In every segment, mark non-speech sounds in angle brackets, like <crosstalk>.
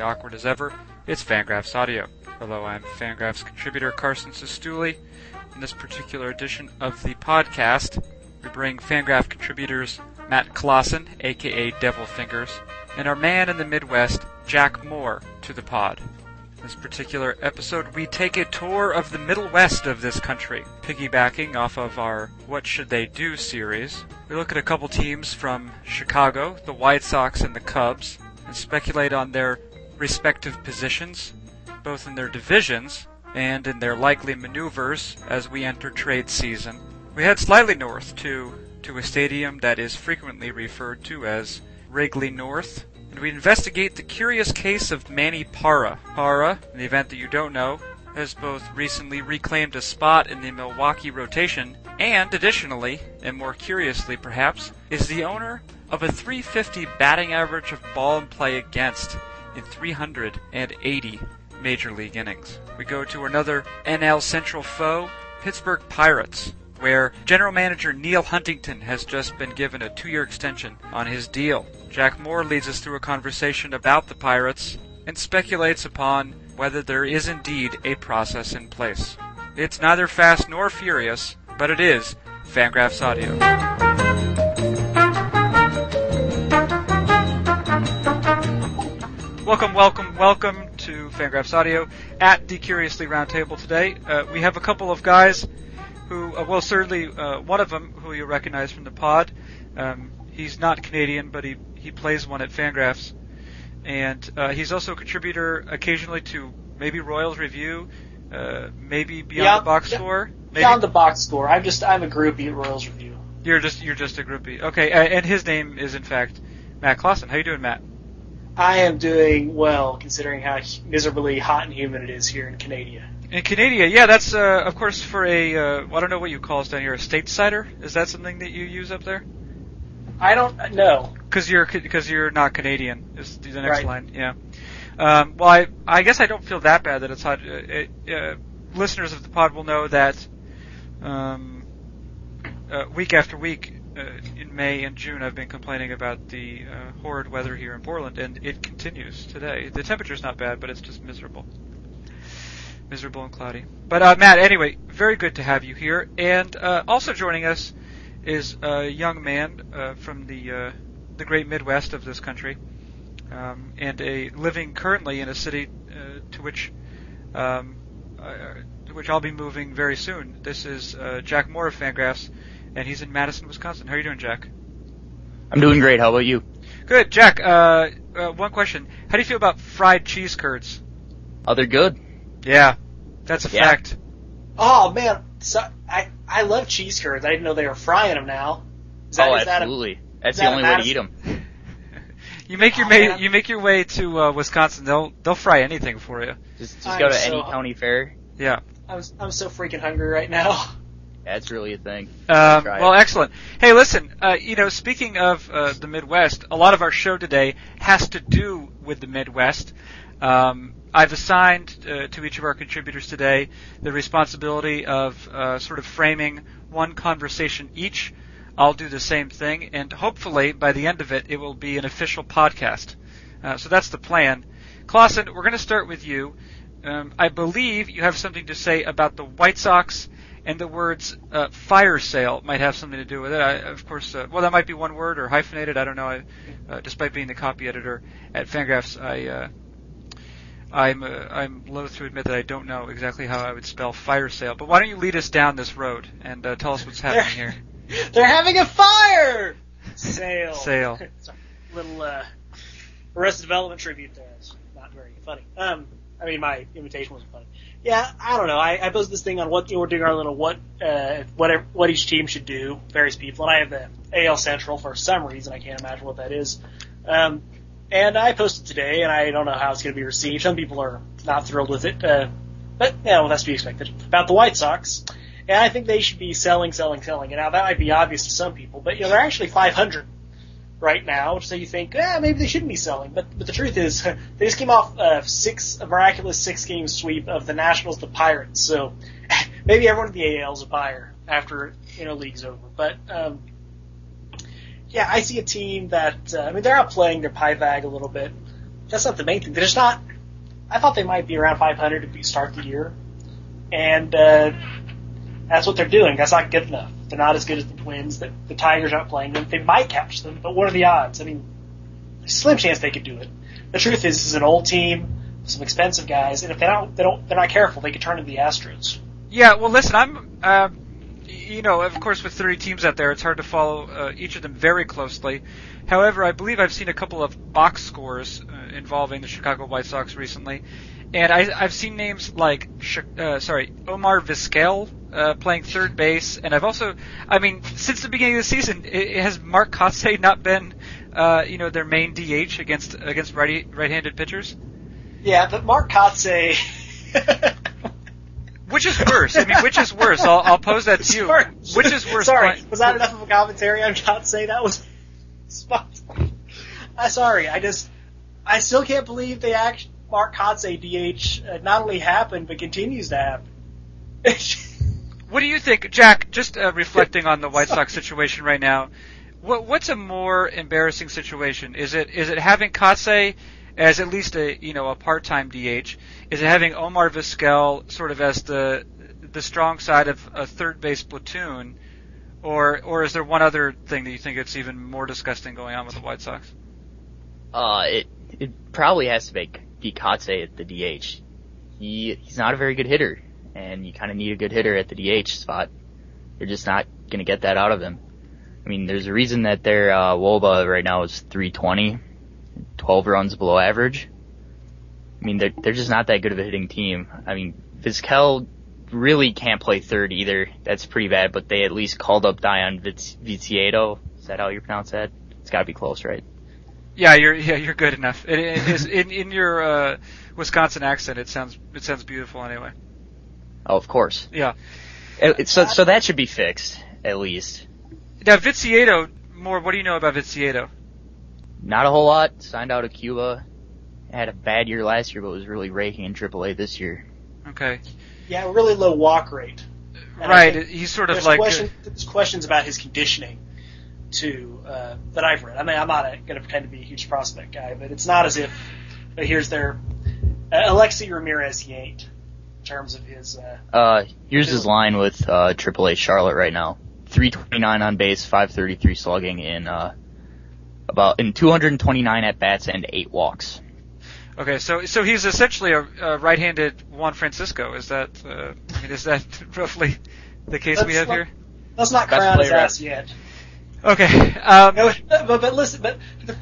awkward as ever, it's Fangraphs Audio. Hello, I'm Fangraphs contributor Carson Cistulli. In this particular edition of the podcast, we bring Fangraph contributors Matt Klaassen, aka Devil Fingers, and our man in the Midwest, Jack Moore, to the pod. In this particular episode, we take a tour of the Middle West of this country, piggybacking off of our What Should They Do series. We look at a couple teams from Chicago, the White Sox and the Cubs, and speculate on their respective positions, both in their divisions and in their likely maneuvers as we enter trade season. We head slightly north to, to a stadium that is frequently referred to as Wrigley North, and we investigate the curious case of Manny Parra. Parra, in the event that you don't know, has both recently reclaimed a spot in the Milwaukee rotation and, additionally, and more curiously perhaps, is the owner of a 350 batting average of ball and play against in 380 major league innings. We go to another NL Central foe, Pittsburgh Pirates where general manager Neal Huntington has just been given a two year extension on his deal. Jack Moore leads us through a conversation about the Pirates and speculates upon whether there is indeed a process in place. It's neither fast nor furious, but it is Fangraphs Audio. Welcome, welcome, welcome to Fangraphs Audio at the Curiously Roundtable today. Uh, we have a couple of guys who, uh, well, certainly uh, one of them who you recognize from the pod. Um, he's not Canadian, but he, he plays one at Fangraphs. And uh, he's also a contributor occasionally to maybe Royals Review, uh, maybe Beyond Yeah, the Box yeah. Score. Maybe Beyond the box score. I'm just I'm a groupie at Royals Review. you're just you're just a groupie. Okay, uh, and his name is in fact Matt Klaassen. How you doing, Matt? I am doing well considering how miserably hot and humid it is here in Canada. In Canada, yeah, that's uh, of course for a uh, I don't know what you call us down here, a state cider. Is that something that you use up there? I don't know. Because you're because you're not Canadian. Is the next Right. line? Yeah. Um, well, I I guess I don't feel that bad that it's hot. Uh, it, uh, listeners of the pod will know that um, uh, week after week in May and June I've been complaining about the uh, horrid weather here in Portland, and it continues today. The temperature's not bad, but it's just miserable. Miserable and cloudy. But uh, Matt, anyway, very good to have you here. And uh, also joining us is a young man uh, from the uh, the great Midwest of this country, um, and a living currently in a city uh, to which um, uh, which I'll be moving very soon. This is uh, Jack Moore of Fangraphs, and he's in Madison, Wisconsin. How are you doing, Jack? I'm doing great. How about you? Good, Jack. Uh, uh, one question: How do you feel about fried cheese curds? Oh, they're good. Yeah, that's a Yeah. fact. Oh man, so I I love cheese curds. I didn't know they were frying them now. Is that, oh, is that a- absolutely. That's is the that only way to eat them. <laughs> You make your Oh, ma- you make your way to uh, Wisconsin. They'll they'll fry anything for you. Just, just I'm go to so- any county fair. Yeah. I'm I'm so freaking hungry right now. <laughs> That's really a thing. Um, well, it. excellent. Hey, listen. Uh, you know, speaking of uh, the Midwest, a lot of our show today has to do with the Midwest. Um, I've assigned uh, to each of our contributors today the responsibility of uh, sort of framing one conversation each. I'll do the same thing, and hopefully by the end of it, it will be an official podcast. Uh, so that's the plan. Klaassen, we're going to start with you. Um, I believe you have something to say about the White Sox and the words uh, fire sale might have something to do with it. I, of course, uh, well, that might be one word or hyphenated. I don't know. I, uh, despite being the copy editor at Fangraphs, I, uh, I'm uh, I'm loath to admit that I don't know exactly how I would spell fire sale. But why don't you lead us down this road and uh, tell us what's happening here? <laughs> They're having a fire sale. <laughs> Sale. <laughs> A little uh, Arrested Development tribute there. It's not very funny. Um, I mean, my invitation wasn't funny. Yeah, I don't know. I, I posted this thing on what we're doing our little what uh, whatever what each team should do. Various people, and I have the AL Central for some reason. I can't imagine what that is. Um, and I posted today, and I don't know how it's going to be received. Some people are not thrilled with it, uh, but yeah, well, that's to be expected. About the White Sox, and I think they should be selling, selling, selling. And now that might be obvious to some people, but you know they're actually 500 right now, so you think, eh, maybe they shouldn't be selling. But but the truth is, <laughs> they just came off a six a miraculous six game sweep of the Nationals, the Pirates. So <laughs> maybe everyone in the AL is a buyer after you know league's over. But um, yeah, I see a team that uh, I mean they're outplaying their Pythag a little bit. that's not the main thing. They're just not. I thought they might be around 500 to be start the year, and uh, that's what they're doing. That's not good enough. They're not as good as the Twins. The, the Tigers aren't playing them. They might catch them, but what are the odds? I mean, slim chance they could do it. The truth is, this is an old team, some expensive guys, and if they don't, they don't, they're not careful, they could turn into the Astros. Yeah, well, listen, I'm, uh, you know, of course, with 30 teams out there, it's hard to follow uh, each of them very closely. However, I believe I've seen a couple of box scores uh, involving the Chicago White Sox recently, and I, I've seen names like, uh, sorry, Omar Vizquel uh, playing third base, and I've also, I mean, since the beginning of the season, it, has Mark Kotsay not been, uh, you know, their main DH against against righty right-handed pitchers? Yeah, but Mark Kotsay. <laughs> Which is worse? I mean, which is worse? I'll, I'll pose that to you. Sorry. Which is worse? Sorry, was that enough of a commentary on Kotsay? That was <laughs> spot. I'm sorry. I just, I still can't believe they act Mark Kotsay DH uh, not only happened but continues to happen. <laughs> what do you think, Jack? Just uh, reflecting <laughs> on the White Sox situation right now, what, what's a more embarrassing situation? Is it is it having Kotsay as at least a you know a part-time DH? Is it having Omar Vizquel sort of as the the strong side of a third base platoon, or or is there one other thing that you think it's even more disgusting going on with the White Sox? Uh, it it probably has to be, be Kotsay at the DH. He he's not a very good hitter, and you kind of need a good hitter at the DH spot. You're just not gonna get that out of him. I mean, there's a reason that their uh, WOBA right now is 320, 12 runs below average. I mean, they're they're just not that good of a hitting team. I mean, Vizquel really can't play third either. That's pretty bad. But they at least called up Dayan Viciedo. Is that how you pronounce that? It's got to be close, right? Yeah, you're yeah you're good enough. It, it is, in in your uh, Wisconsin accent, it sounds it sounds beautiful anyway. Oh, of course. Yeah. It, so so that should be fixed at least. Now Viciedo, more. What do you know about Viciedo? Not a whole lot. Signed out of Cuba. Had a bad year last year, but was really raking in AAA this year. Okay. Yeah, really low walk rate. And right. He's sort of like. Question, there's questions about his conditioning too uh, that I've read. I mean, I'm not going to pretend to be a huge prospect guy, but it's not as if uh, here's their uh, Alexei Ramirez. He ain't in terms of his. Uh, uh here's his line with uh, AAA Charlotte right now: 329 on base, 533 slugging in uh, about in 229 at bats and eight walks. Okay, so so he's essentially a, a right-handed Juan Francisco. Is that uh, I mean, is that <laughs> roughly the case let's we have not, here? Let's not crown his ass yet. Okay. Um, no, but, but listen, but the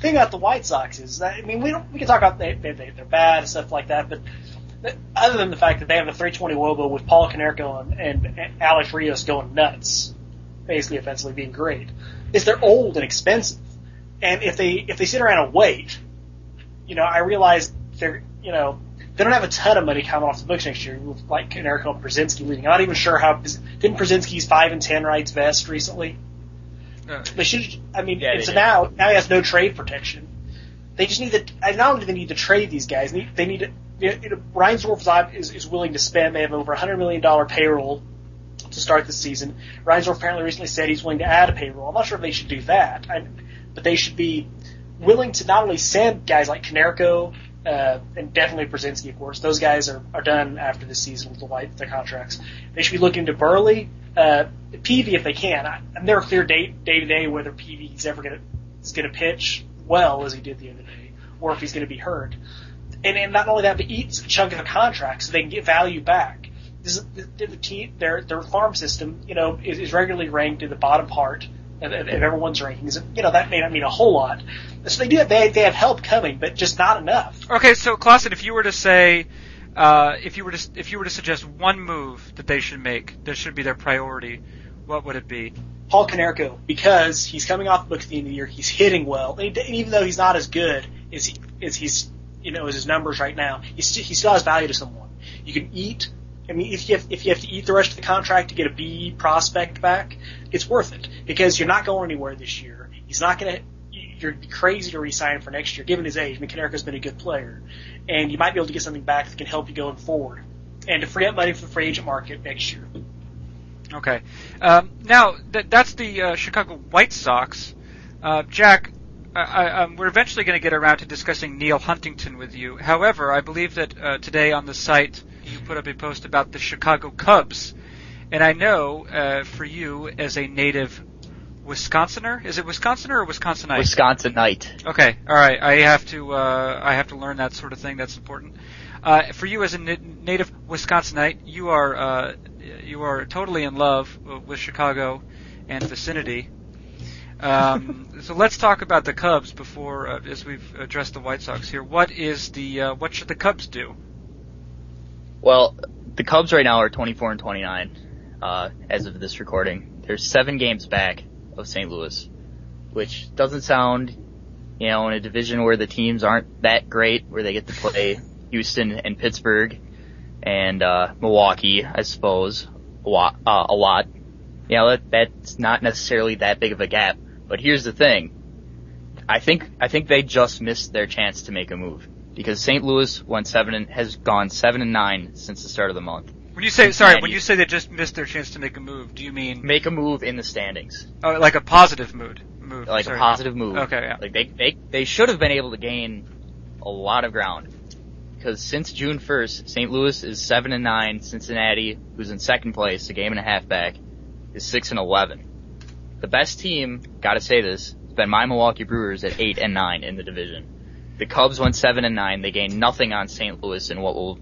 thing about the White Sox is that I mean we don't we can talk about they, they they're bad and stuff like that, but other than the fact that they have a 320 wOBA with Paul Konerko and, and, Alex Rios going nuts, basically offensively being great, is they're old and expensive, and if they if they sit around and wait you know, I realize they're, you know, they don't have a ton of money coming off the books next year with like Eric and Pierzynski leading. I'm not even sure how didn't Pierzynski's five and ten rights vest recently. Uh, they should. I mean, yeah, so now now he has no trade protection. They just need to. Not only do they need to trade these guys, they need, they need to. You know, Reinsdorf is, is willing to spend. They have over a hundred million dollar payroll to start the season. Reinsdorf apparently recently said he's willing to add a payroll. I'm not sure if they should do that, I, but they should be willing to not only send guys like Konerko uh, and definitely Pierzynski, of course. Those guys are, are done after this season with the white their contracts. They should be looking to Buehrle, uh, Peavy if they can. I, I'm never clear day day to day whether Peavy's ever to is going to pitch well as he did the other day, or if he's going to be hurt. And, and not only that, but eat a chunk of the contract so they can get value back. This is, the, the team, their their farm system, you know, is, is regularly ranked in the bottom part of, of everyone's rankings. You know, that may not mean a whole lot. So they do have, they, they have help coming, but just not enough. Okay, so Klaassen, if you were to say, uh, if you were to if you were to suggest one move that they should make, that should be their priority, what would it be? Paul Konerko, because he's coming off the books at the end of the year, he's hitting well, and, and even though he's not as good as he as he's you know as his numbers right now, he, st- he still has value to someone. You can eat I mean, if you have, if you have to eat the rest of the contract to get a B prospect back, it's worth it because you're not going anywhere this year. He's not going to. You're crazy to resign for next year, given his age. I Konerko's been a good player, and you might be able to get something back that can help you going forward, and to free up money for the free agent market next year. Okay. Um, now that that's the uh, Chicago White Sox. Uh, Jack, I, um, we're eventually going to get around to discussing Neal Huntington with you. However, I believe that uh, today on the site you put up a post about the Chicago Cubs, and I know uh, for you as a native Wisconsinner, is it Wisconsinner or Wisconsinite? Wisconsinite. Okay, all right. I have to uh, I have to learn that sort of thing. That's important. Uh, for you as a native Wisconsinite, you are uh, you are totally in love with Chicago and vicinity. Um, <laughs> so let's talk about the Cubs before, uh, as we've addressed the White Sox here. What is the uh, what should the Cubs do? Well, the Cubs right now are 24 and 29 uh, as of this recording. They're seven games back of St. Louis, which doesn't sound, you know, in a division where the teams aren't that great, where they get to play <laughs> Houston and Pittsburgh and uh, Milwaukee, I suppose, a lot. Uh, a lot. You know, that, that's not necessarily that big of a gap. But here's the thing. I think I think they just missed their chance to make a move because St. Louis went seven and has gone seven and nine since the start of the month. When you say sorry, when you say they just missed their chance to make a move, do you mean Make a move in the standings, oh, like a positive mood? Move, like sorry. a positive move. Okay, yeah. Like they they they should have been able to gain a lot of ground because since June 1st, St. Louis is seven and nine. Cincinnati, who's in second place, a game and a half back, is six and eleven. The best team, gotta say this, has been my Milwaukee Brewers at eight and nine in the division. The Cubs went seven and nine. They gained nothing on St. Louis in what will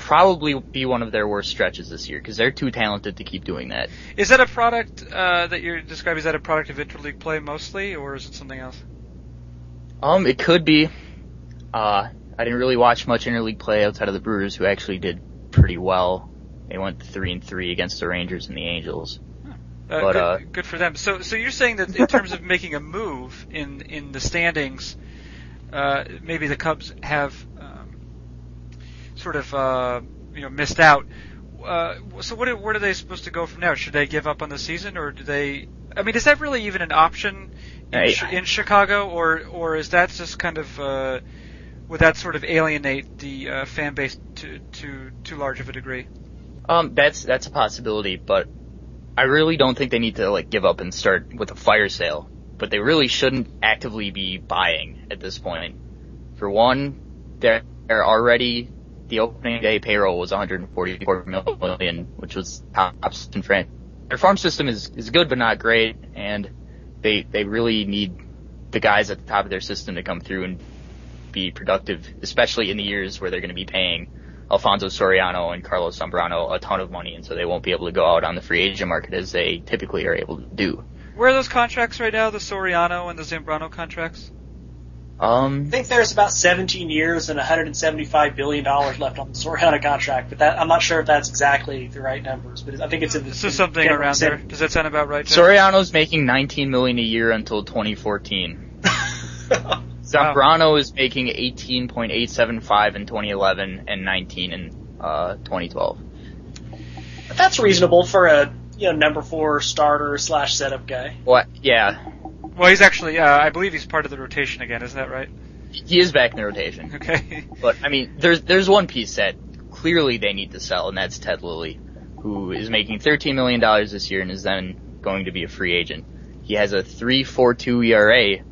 probably be one of their worst stretches this year because they're too talented to keep doing that. Is that a product uh, that you're describing? Is that a product of interleague play mostly, or is it something else? Um, it could be. Uh, I didn't really watch much interleague play outside of the Brewers, who actually did pretty well. They went three and three against the Rangers and the Angels. Uh, But, good, uh, good for them. So, so you're saying that in terms of making a move in in the standings, uh, maybe the Cubs have sort of uh, you know missed out. Uh, so, what are, where are they supposed to go from now? Should they give up on the season, or do they? I mean, is that really even an option in, in Chicago, or or is that just kind of uh, would that sort of alienate the uh, fan base to to too large of a degree? Um, that's that's a possibility, but I really don't think they need to like give up and start with a fire sale. But they really shouldn't actively be buying at this point. For one, they're, they're already the opening day payroll was 144 million, which was tops in France. Their farm system is is good but not great, and they they really need the guys at the top of their system to come through and be productive, especially in the years where they're going to be paying Alfonso Soriano and Carlos Zambrano a ton of money, and so they won't be able to go out on the free agent market as they typically are able to do. Where are those contracts right now? The Soriano and the Zambrano contracts? Um, I think there's about 17 years and 175 billion dollars left on the Soriano contract, but that I'm not sure if that's exactly the right numbers. But I think it's in the. This in is something general around there. vicinity. Does that sound about right? Jeff? Soriano's making 19 million a year until 2014. <laughs> Zambrano is making 18.875 in 2011 and 19 in uh, 2012. But that's reasonable for a you know number four starter slash setup guy. What? Yeah, Well, he's actually, uh, I believe he's part of the rotation again. Isn't that right? he is back in the rotation. Okay. <laughs> But I mean, there's there's one piece that clearly they need to sell, and that's Ted Lilly, who is making 13 million dollars this year and is then going to be a free agent. He has a 3.42 ERA,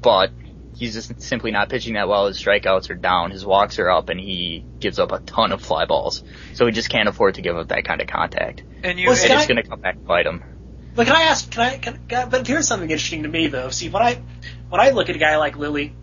but he's just simply not pitching that well. His strikeouts are down, his walks are up, and he gives up a ton of fly balls. So he just can't afford to give up that kind of contact. And you, Well, And Can it's going to come back to bite him. But can I ask? Can I? Can, can, but here's something interesting to me though. See, when I when I look at a guy like Lilly,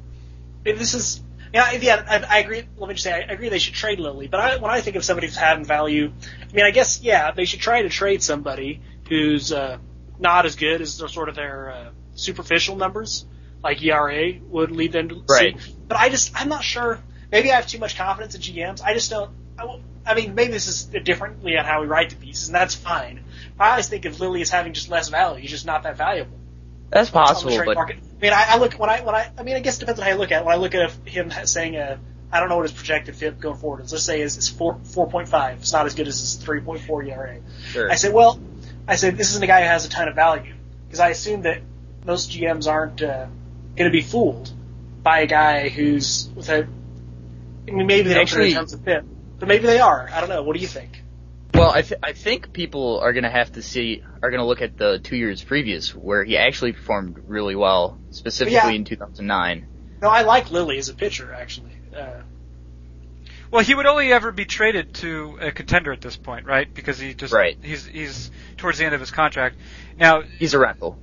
this is yeah, yeah. I, I agree. Let me just say, I agree they should trade Lilly. But I, when I think of somebody who's having value, I mean, I guess yeah, they should try to trade somebody who's uh, not as good as their, sort of their uh, superficial numbers, like ERA would lead them to Right. see. But I just I'm not sure. Maybe I have too much confidence in GMs. I just don't. I, I mean, maybe this is differently on how we write the pieces, and that's fine. I always think of Lilly as having just less value. He's just not that valuable. That's possible, but market. I mean, I, I look when I when I I mean, I guess it depends on how you look at it. When I look at him saying, uh, I don't know what his projected FIP going forward is. Let's say is is four four point five. It's not as good as his three point four ERA. sure. I said, well, I said this isn't a guy who has a ton of value because I assume that most GMs aren't uh, going to be fooled by a guy who's with a. I mean, maybe they don't Actually- in terms of FIP, but maybe they are. I don't know. What do you think? Well, I, th- I think people are going to have to see, are going to look at the two years previous where he actually performed really well, specifically Yeah. in 2009. No, I like Lilly as a pitcher actually. Uh, Well, he would only ever be traded to a contender at this point, right? Because he just Right. he's he's towards the end of his contract. Now, He's a rental.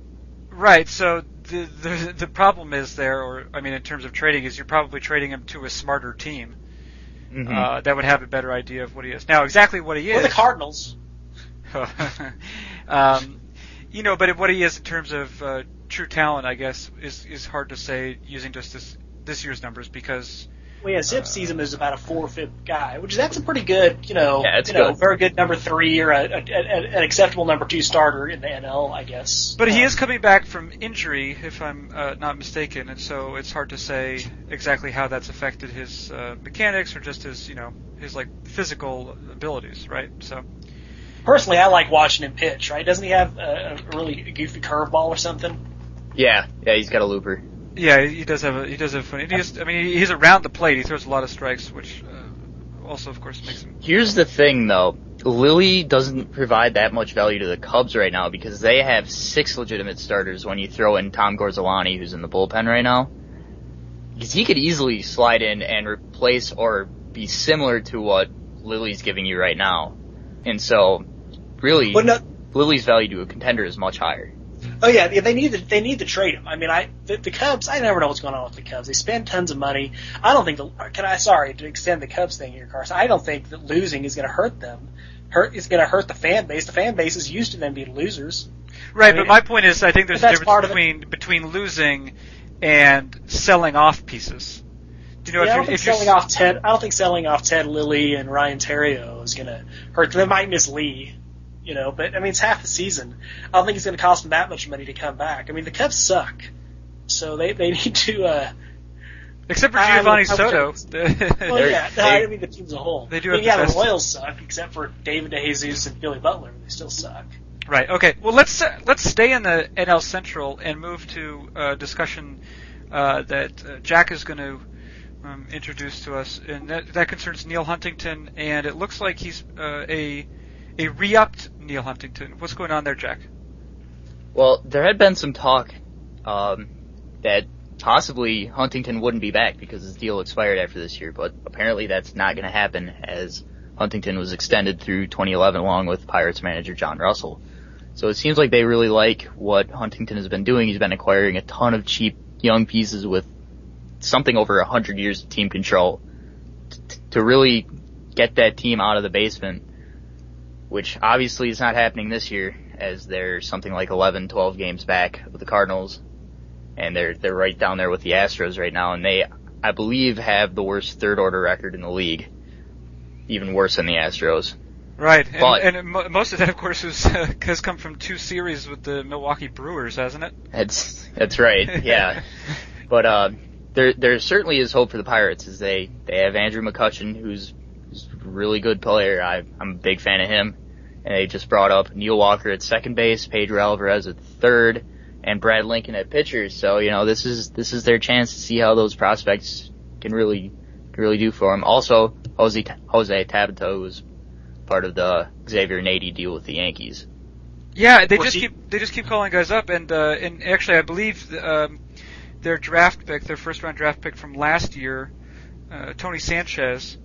right? So the the the problem is there, or I mean, in terms of trading, is you're probably trading him to a smarter team Mhm. uh, that would have a better idea of what he is. Now, exactly what he or is. the Cardinals. <laughs> um, you know, but what he is in terms of uh, true talent, I guess, is is hard to say using just this this year's numbers because Well, yeah, ZiPS sees him as about a four fifth guy, which that's a pretty good, you know, Yeah, it's you know, good. very good number three or a, a, a, an acceptable number two starter in the NL, I guess. But he Uh, is coming back from injury, if I'm uh, not mistaken, and so it's hard to say exactly how that's affected his uh, mechanics or just his, you know, his like physical abilities, right? So personally, I like watching him pitch. Right? Doesn't he have a, a really goofy curveball or something? Yeah, yeah, he's got a looper. Yeah, he does have a he does have funny. He just, I mean, he's around the plate. He throws a lot of strikes, which uh, also, of course, makes him. Here's the thing though. Lilly doesn't provide that much value to the Cubs right now because they have six legitimate starters when you throw in Tom Gorzelanny who's in the bullpen right now. Because he could easily slide in and replace or be similar to what Lilly's giving you right now. And so, really, But no, Lilly's value to a contender is much higher. Oh yeah, yeah, they need to they need to trade him. I mean, I the, the Cubs. I never know what's going on with the Cubs. They spend tons of money. I don't think. The, can I? Sorry to extend the Cubs thing here, Carson. I don't think that losing is going to hurt them. Hurt is going to hurt the fan base. The fan base is used to them being losers. Right, I mean, but my point is, I think there's a difference part of it. between between losing and selling off pieces. Do you know yeah, I don't if think selling off Ted. I don't think selling off Ted Lilly and Ryan Theriot is going to hurt. Them. They might miss Lee, you know, but I mean it's half the season. I don't think it's going to cost them that much money to come back. I mean the Cubs suck, so they they <laughs> need to. uh except for I- I Geovany Soto. Well, yeah, no, they- I mean the team as a whole. They do I mean, have yeah, the the Royals suck, except for David DeJesus and Billy Butler. They still suck. Right. Okay. Well, let's uh, let's stay in the NL Central and move to a discussion uh, that uh, Jack is going to um, introduce to us, and that, that concerns Neal Huntington. And it looks like he's uh, a a re-upped Neal Huntington. What's going on there, Jack? Well, there had been some talk um, that possibly Huntington wouldn't be back because his deal expired after this year, but apparently that's not going to happen as Huntington was extended through 2011 along with Pirates manager John Russell. So it seems like they really like what Huntington has been doing. He's been acquiring a ton of cheap young pieces with something over 100 years of team control to really get that team out of the basement, which obviously is not happening this year as they're something like 11, 12 games back with the Cardinals, and they're they're right down there with the Astros right now, and they I believe have the worst third order record in the league, even worse than the Astros. Right. And, But- and mo- most of that, of course, is, uh, <laughs> has come from two series with the Milwaukee Brewers, hasn't it? That's that's right, <laughs> yeah. but uh, there there certainly is hope for the Pirates as they they have Andrew McCutchen, who's, who's a really good player. I I'm a big fan of him, and they just brought up Neil Walker at second base, Pedro Alvarez at third, and Brad Lincoln at pitcher. So you know this is this is their chance to see how those prospects can really can really do for them. Also, Jose Jose Tabata was part of the Xavier Nady deal with the Yankees. Yeah, they Was just he- keep they just keep calling guys up, and uh, and actually, I believe um, their draft pick, their first round draft pick from last year, uh, Tony Sanchez,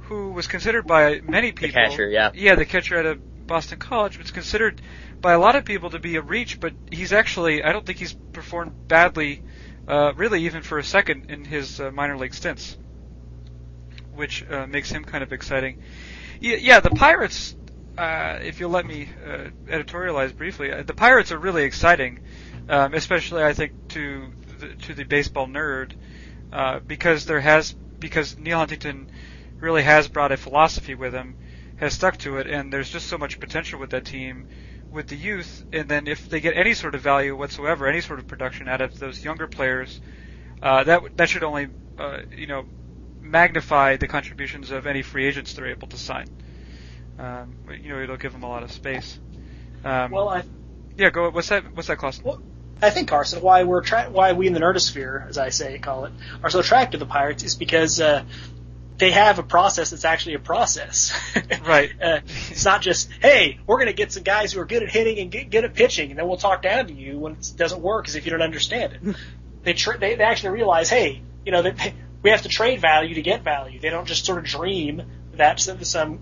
who was considered by many The people, catcher, yeah. yeah, the catcher at a Boston College, was considered by a lot of people to be a reach, but he's actually I don't think he's performed badly, uh, really even for a second in his uh, minor league stints, which uh, makes him kind of exciting. Yeah, yeah the Pirates. Uh, if you'll let me uh, editorialize briefly, uh, the Pirates are really exciting, um, especially I think to the, to the baseball nerd, because there has because Neal Huntington really has brought a philosophy with him, has stuck to it, and there's just so much potential with that team, with the youth, and then if they get any sort of value whatsoever, any sort of production out of those younger players, uh, that that should only uh, you know magnify the contributions of any free agents they're able to sign. Um, you know, it'll give them a lot of space. Um, Well, I yeah, go. What's that? What's that, Klaassen? Well, I think Carson, why we're tra- why we in the nerdosphere, as I say, call it, are so attracted to the Pirates is because uh, they have a process that's actually a process. <laughs> Right. uh, it's not just, hey, we're going to get some guys who are good at hitting and get, good at pitching, and then we'll talk down to you when it doesn't work as if you don't understand it. <laughs> they, tr- they they actually realize, hey, you know, that we have to trade value to get value. They don't just sort of dream that some, some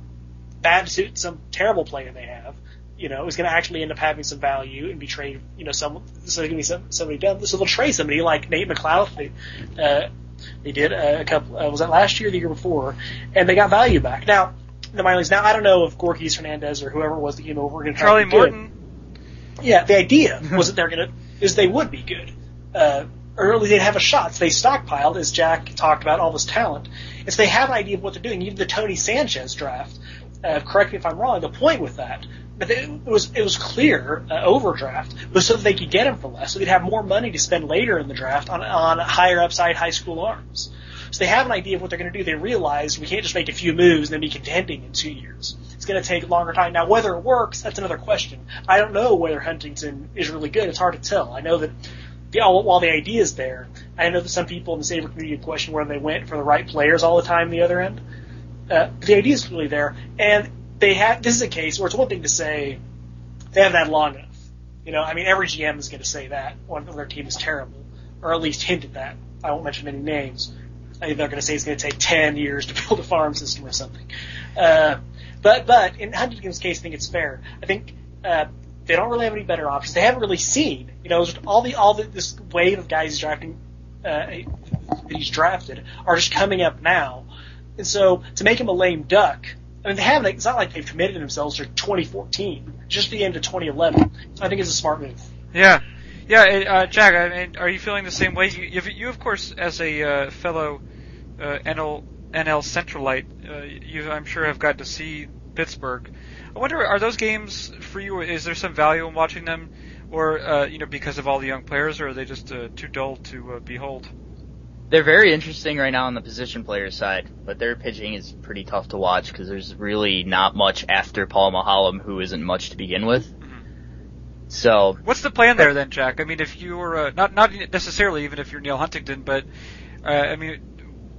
bad suit, some terrible player they have, you know, is going to actually end up having some value and be traded. You know, some so going to be some, somebody done. So they'll trade somebody like Nate McLouth. Uh, they did a couple. Uh, was that last year, or the year before, and they got value back. Now, the minor leagues. Now, I don't know if Gorkys Hernandez or whoever it was that came over going to Charlie Morton. Yeah, the idea <laughs> was that they're going to is they would be good. Uh, or at least they'd have a shot. So they stockpiled, as Jack talked about, all this talent. And so they have an idea of what they're doing. Even the Tony Sanchez draft, uh, correct me if I'm wrong, the point with that, but it was it was clear uh, overdraft was so that they could get him for less, so they'd have more money to spend later in the draft on on higher upside high school arms. So they have an idea of what they're going to do. They realize we can't just make a few moves and then be contending in two years. It's going to take longer time. Now, whether it works, that's another question. I don't know whether Huntington is really good. It's hard to tell. I know that the, while the idea is there, I know that some people in the Saber community question where they went for the right players all the time. The other end, uh, the idea is really there, and they have. This is a case where it's one thing to say they haven't had long enough. You know, I mean, every GM is going to say that when their team is terrible, or at least hint at that. I won't mention any names. I think they're going to say it's going to take ten years to <laughs> build a farm system or something. Uh, but but in Huntington's case, I think it's fair. I think. Uh, they don't really have any better options. They haven't really seen, you know, all the all the, this wave of guys drafting, uh, that he's drafted are just coming up now, and so to make him a lame duck, I mean, they haven't. It's not like they've committed themselves to 2014, just the end of 2011. So I think it's a smart move. Yeah, yeah, uh, Jack. I mean, are you feeling the same way? You, you, of course, as a uh, fellow uh, NL NL Centralite, uh, you I'm sure have got to see Pittsburgh. I wonder, are those games for you? Is there some value in watching them, or uh, you know, because of all the young players, or are they just uh, too dull to behold? They're very interesting right now on the position player side, but their pitching is pretty tough to watch because there's really not much after Paul Maholm, who isn't much to begin with. So, What's the plan there then, Jack? I mean, if you were uh, not not necessarily even if you're Neal Huntington, but uh, I mean,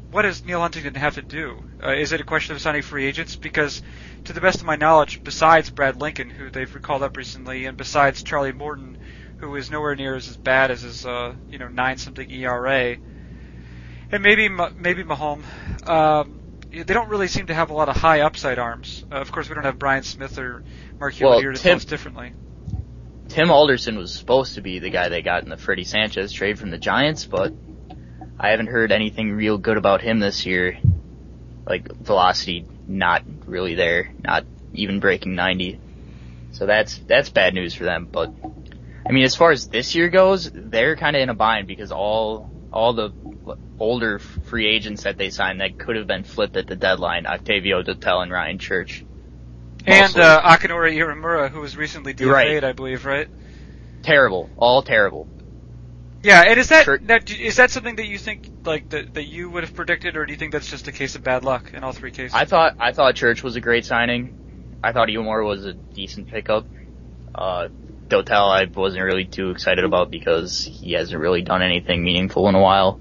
what does Neal Huntington have to do? Uh, is it a question of signing free agents? Because, to the best of my knowledge, besides Brad Lincoln, who they've recalled up recently, and besides Charlie Morton, who is nowhere near as bad as his uh, you know nine something ERA, and maybe maybe Maholm, um, they don't really seem to have a lot of high upside arms. Uh, of course, we don't have Brian Smith or Mark Hewitt Well, here to Tim- tell us differently. Tim Alderson was supposed to be the guy they got in the Freddie Sanchez trade from the Giants, but I haven't heard anything real good about him this year. Like velocity not really there, not even breaking 90. So that's that's bad news for them, but I mean as far as this year goes, they're kind of in a bind because all all the older free agents that they signed that could have been flipped at the deadline, Octavio Dotel and Ryan Church. And uh, Akinori Iwamura, who was recently DFA'd, Right. I believe, right? Terrible, all terrible. Yeah, and is that, Sure. that is that something that you think like that that you would have predicted, or do you think that's just a case of bad luck in all three cases? I thought I thought Church was a great signing. I thought Elmore was a decent pickup. Uh, Dotel I wasn't really too excited about because he hasn't really done anything meaningful in a while.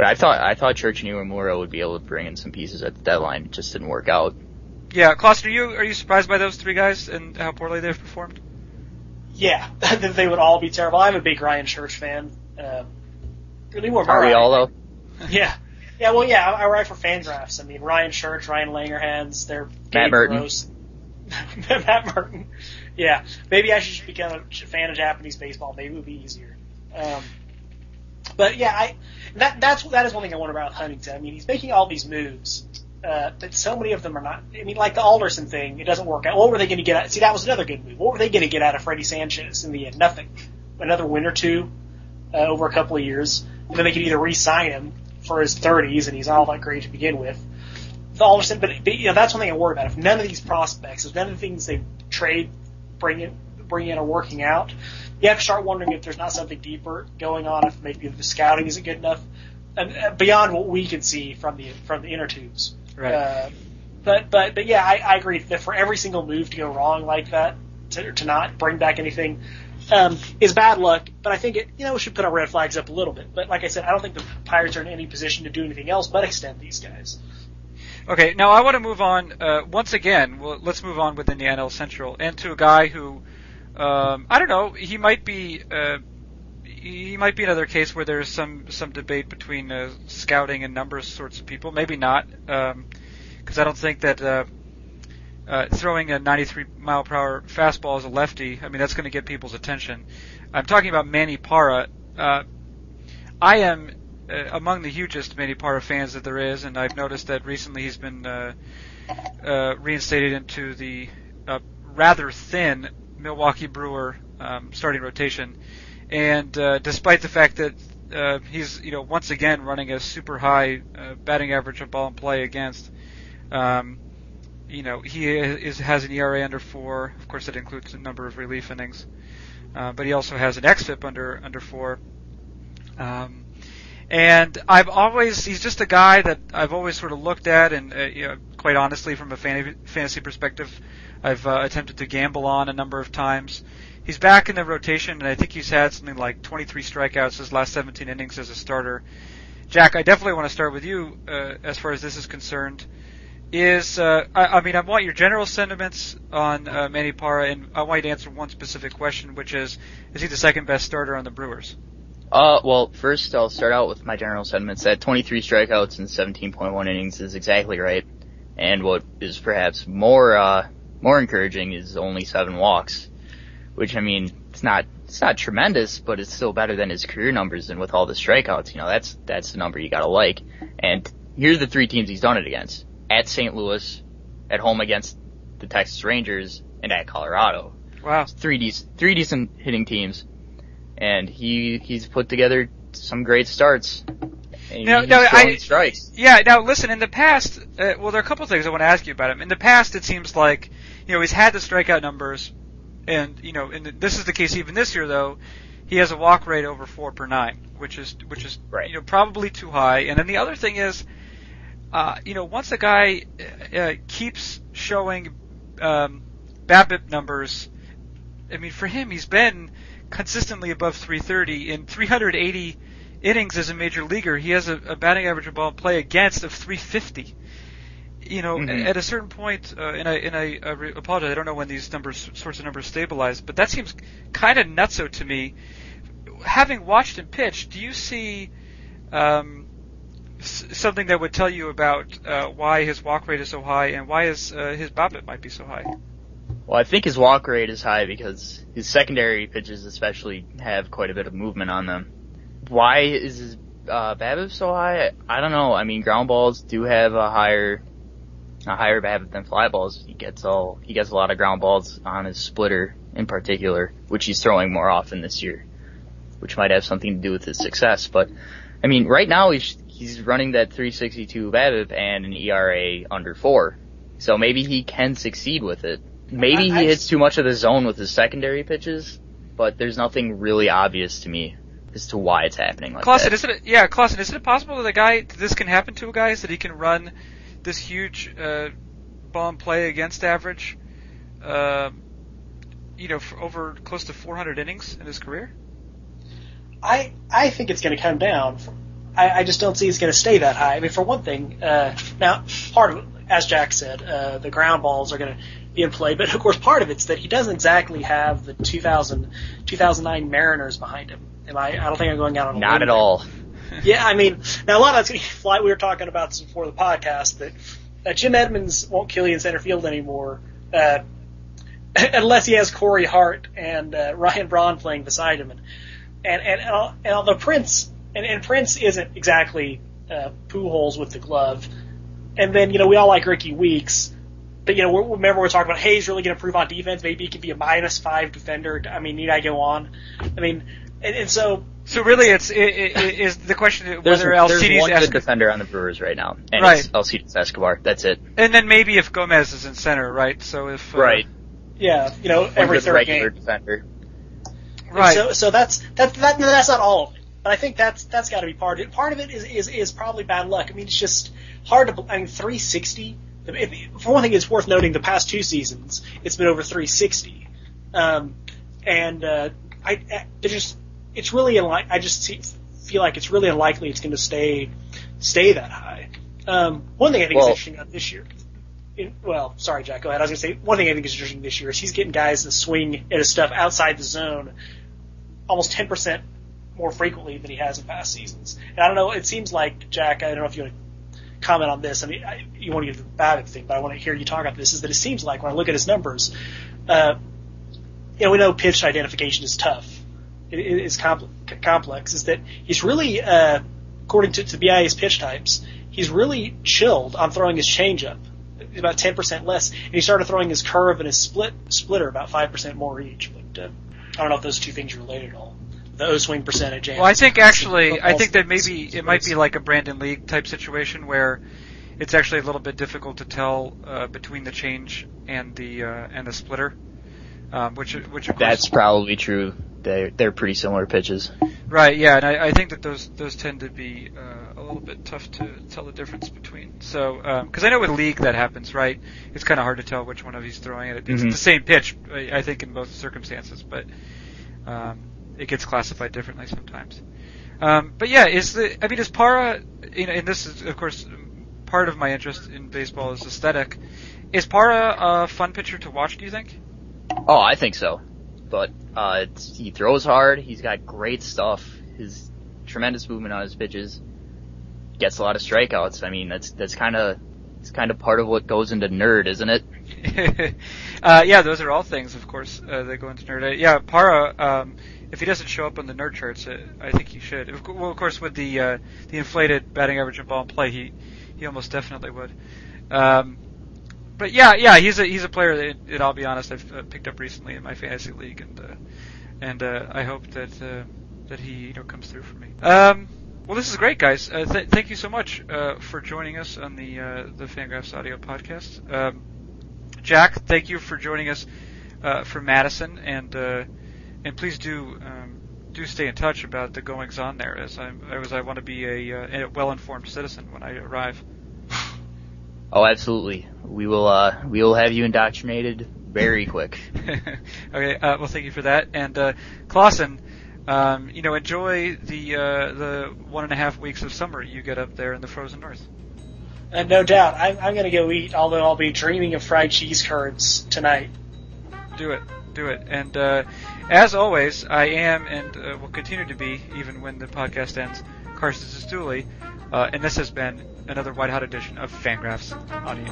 But I thought I thought Church and Iwamura would be able to bring in some pieces at the deadline. It just didn't work out. yeah, Klaus, are you are you surprised by those three guys and how poorly they've performed? Yeah, <laughs> that they would all be terrible. I'm a big Ryan Church fan. Um, really more. Are we all though? <laughs> Yeah. Yeah, well, yeah, I, I write for Fangraphs. I mean, Ryan Church, Ryan Langerhans, they're Matt Murton. gross. <laughs> Matt Murton. Yeah, maybe I should become a fan of Japanese baseball. Maybe it would be easier. Um, but yeah, I that that's that is one thing I wonder about Huntington. I mean, he's making all these moves, uh, but so many of them are not. I mean, like the Alderson thing, it doesn't work out. What were they going to get? Out? See, that was another good move. What were they going to get out of Freddie Sanchez in the end? Nothing. Another win or two uh, over a couple of years, and then they could either re-sign him for his 30s, and he's not all that great to begin with. The Alderson, but, but you know that's one thing I worry about. If none of these prospects, if none of the things they trade bring in bring in are working out, you have to start wondering if there's not something deeper going on. If maybe the scouting isn't good enough, and uh, beyond what we can see from the from the inner tubes. Right. Uh, but but but yeah, I, I agree that for every single move to go wrong like that, to, to not bring back anything, um, is bad luck. But I think it you know we should put our red flags up a little bit. But like I said, I don't think the Pirates are in any position to do anything else but extend these guys. Okay, now I want to move on uh, once again. Well, let's move on within the NL Central and to a guy who, um, I don't know, he might be. Uh, he might be another case where there's some some debate between uh, scouting and numbers sorts of people. Maybe not, because um, I don't think that uh, uh, throwing a 93 mile per hour fastball as a lefty. I mean, that's going to get people's attention. I'm talking about Manny Parra. Uh, I am uh, among the hugest Manny Parra fans that there is, and I've noticed that recently he's been uh, uh, reinstated into the uh, rather thin Milwaukee Brewer um, starting rotation. And uh, despite the fact that uh, he's, you know, once again running a super high uh, batting average of ball and play against, um, you know, he is has an ERA under four. Of course, that includes a number of relief innings, uh, but he also has an xFIP under under four. Um, and I've always he's just a guy that I've always sort of looked at, and uh, you know, quite honestly, from a fan- fantasy perspective, I've uh, attempted to gamble on a number of times. He's back in the rotation, and I think he's had something like 23 strikeouts his last 17 innings as a starter. Jack, I definitely want to start with you uh, as far as this is concerned. Is uh, I, I mean I want your general sentiments on uh, Manny Parra, and I want you to answer one specific question, which is: Is he the second best starter on the Brewers? Uh, well, first I'll start out with my general sentiments that 23 strikeouts and 17.1 innings is exactly right. And what is perhaps more, uh, more encouraging is only seven walks, which I mean, it's not, it's not tremendous, but it's still better than his career numbers and with all the strikeouts, you know, that's, that's the number you gotta like. And here's the three teams he's done it against. At St. Louis, at home against the Texas Rangers, and at Colorado. Wow. Three, de- three decent hitting teams and he he's put together some great starts. And No, he's no, throwing I- strikes. Yeah. Now, listen. In the past, uh, well, there are a couple things I want to ask you about him. In the past, it seems like you know he's had the strikeout numbers, and you know, and this is the case even this year though. He has a walk rate over four per nine, which is which is Right. you know probably too high. And then the other thing is, uh, you know, once a guy uh, uh, keeps showing um, BABIP numbers, I mean, for him, he's been consistently above 330 in 380 innings as a major leaguer. He has a, a batting average of ball play against of 350. You know, Mhm. at a certain point, uh, and I and I uh, re- apologize, I don't know when these numbers, sorts of numbers stabilize, but that seems kind of nutso to me. Having watched him pitch, do you see um, s- something that would tell you about uh, why his walk rate is so high and why his uh, his BABIP might be so high? Well, I think his walk rate is high because his secondary pitches especially have quite a bit of movement on them. Why is his uh, BABIP so high? I don't know. I mean, ground balls do have a higher a higher BABIP than fly balls. He gets all he gets a lot of ground balls on his splitter in particular, which he's throwing more often this year, which might have something to do with his success. But I mean, right now he's he's running that 362 BABIP and an ERA under four, so maybe he can succeed with it. Maybe I- I he hits too much of the zone with his secondary pitches, but there's nothing really obvious to me as to why it's happening like Klaassen, that. is it yeah, Klaassen, is it possible that a guy this can happen to a guy is that he can run this huge uh, ball and play against average, uh, you know, for over close to 400 innings in his career? I I think it's going to come down. I, I just don't see it's going to stay that high. I mean, for one thing, uh, now part of as Jack said, uh, the ground balls are going to be in play, but of course part of it's that he doesn't exactly have the 2000 2009 Mariners behind him. Am I? I don't think I'm going out on a Not limb at there. all. <laughs> Yeah, I mean, now a lot of that's going to fly. We were talking about this before the podcast that that Jim Edmonds won't kill you in center field anymore, uh, <laughs> unless he has Corey Hart and uh, Ryan Braun playing beside him, and and and, and, and although Prince and, and Prince isn't exactly uh, holes with the glove, and then you know we all like Rickie Weeks. But you know, we're, remember we're talking about hey, he's really going to improve on defense. Maybe he could be a minus five defender. I mean, need I go on? I mean, and, and so So really, it's i i is the question There's, whether there's Alcides one Escobar, good defender on the Brewers right now, and Right. it's Alcides Escobar. That's it. and then maybe if Gomez is in center, right? So if uh, Right. yeah, you know, every good third regular game. defender. right? So, so that's that, that that's not all of it, but I think that's that's got to be part of it. Part of it is, is is probably bad luck. I mean, it's just hard to. I mean, 360. For one thing, it's worth noting the past two seasons it's been over 360, um, and uh, I, I it just it's really unlike. I just see, feel like it's really unlikely it's going to stay stay that high. Um, one thing I think Well- is interesting about this year. in- well, sorry, Jack. Go ahead. I was going to say one thing I think is interesting this year is he's getting guys to swing at his stuff outside the zone almost 10% more frequently than he has in past seasons. And I don't know. It seems like Jack. I don't know if you want to comment on this. I mean, I, you want to get the BABIP thing, but I want to hear you talk about this. Is that it seems like when I look at his numbers, uh, you know, we know pitch identification is tough. Is compl- complex. Is that he's really, uh, according to, to BIA's pitch types, he's really chilled on throwing his changeup. About 10% less, and he started throwing his curve and his split splitter about 5% more each. But uh, I don't know if those two things are related at all. The O swing percentage. And Well, I think actually, I think that maybe it might be like a Brandon League type situation where it's actually a little bit difficult to tell uh, between the change and the uh, and the splitter, um, which which of course That's probably true. They're they're pretty similar pitches. Right, yeah, and I, I think that those those tend to be uh, a little bit tough to tell the difference between. So, because I know with League that happens, right? It's kind of hard to tell which one of he's throwing it. It's Mhm. the same pitch, I, I think, in both circumstances, but um, it gets classified differently sometimes. Um, but yeah, is the I mean, is Parra? You know, and this is of course part of my interest in baseball is aesthetic. Is Parra a fun pitcher to watch? Do you think? Oh, I think so. But uh, he throws hard. He's got great stuff. His tremendous movement on his pitches. Gets a lot of strikeouts. I mean, that's that's kind of it's kind of part of what goes into nerd, isn't it? <laughs> uh, yeah, those are all things, of course, uh, that go into nerd. Uh, yeah, Parra, um, if he doesn't show up on the nerd charts, uh, I think he should. Well, of course, with the uh, the inflated batting average and ball in play, he he almost definitely would. Um, but yeah, yeah, he's a he's a player that, I'll be honest, I've uh, picked up recently in my fantasy league, and uh, and uh, I hope that uh, that he you know comes through for me. Um, well, this is great, guys. Uh, th- thank you so much uh, for joining us on the uh, the Fangraphs audio podcast. Um, Jack, thank you for joining us uh, from Madison, and uh, and please do um, do stay in touch about the goings on there, as I as I want to be a, uh, a well informed citizen when I arrive. Oh, absolutely. We will uh, we will have you indoctrinated very quick. <laughs> okay, uh, well, thank you for that, and uh, Klaassen. Um, you know, enjoy the uh, the one and a half weeks of summer you get up there in the frozen north. And no doubt. I'm, I'm going to go eat, although I'll be dreaming of fried cheese curds tonight. Do it, do it. And uh, as always, I am and uh, will continue to be, even when the podcast ends, Carson Cistulli. Uh, and this has been another White Hot edition of Fangraphs Audio.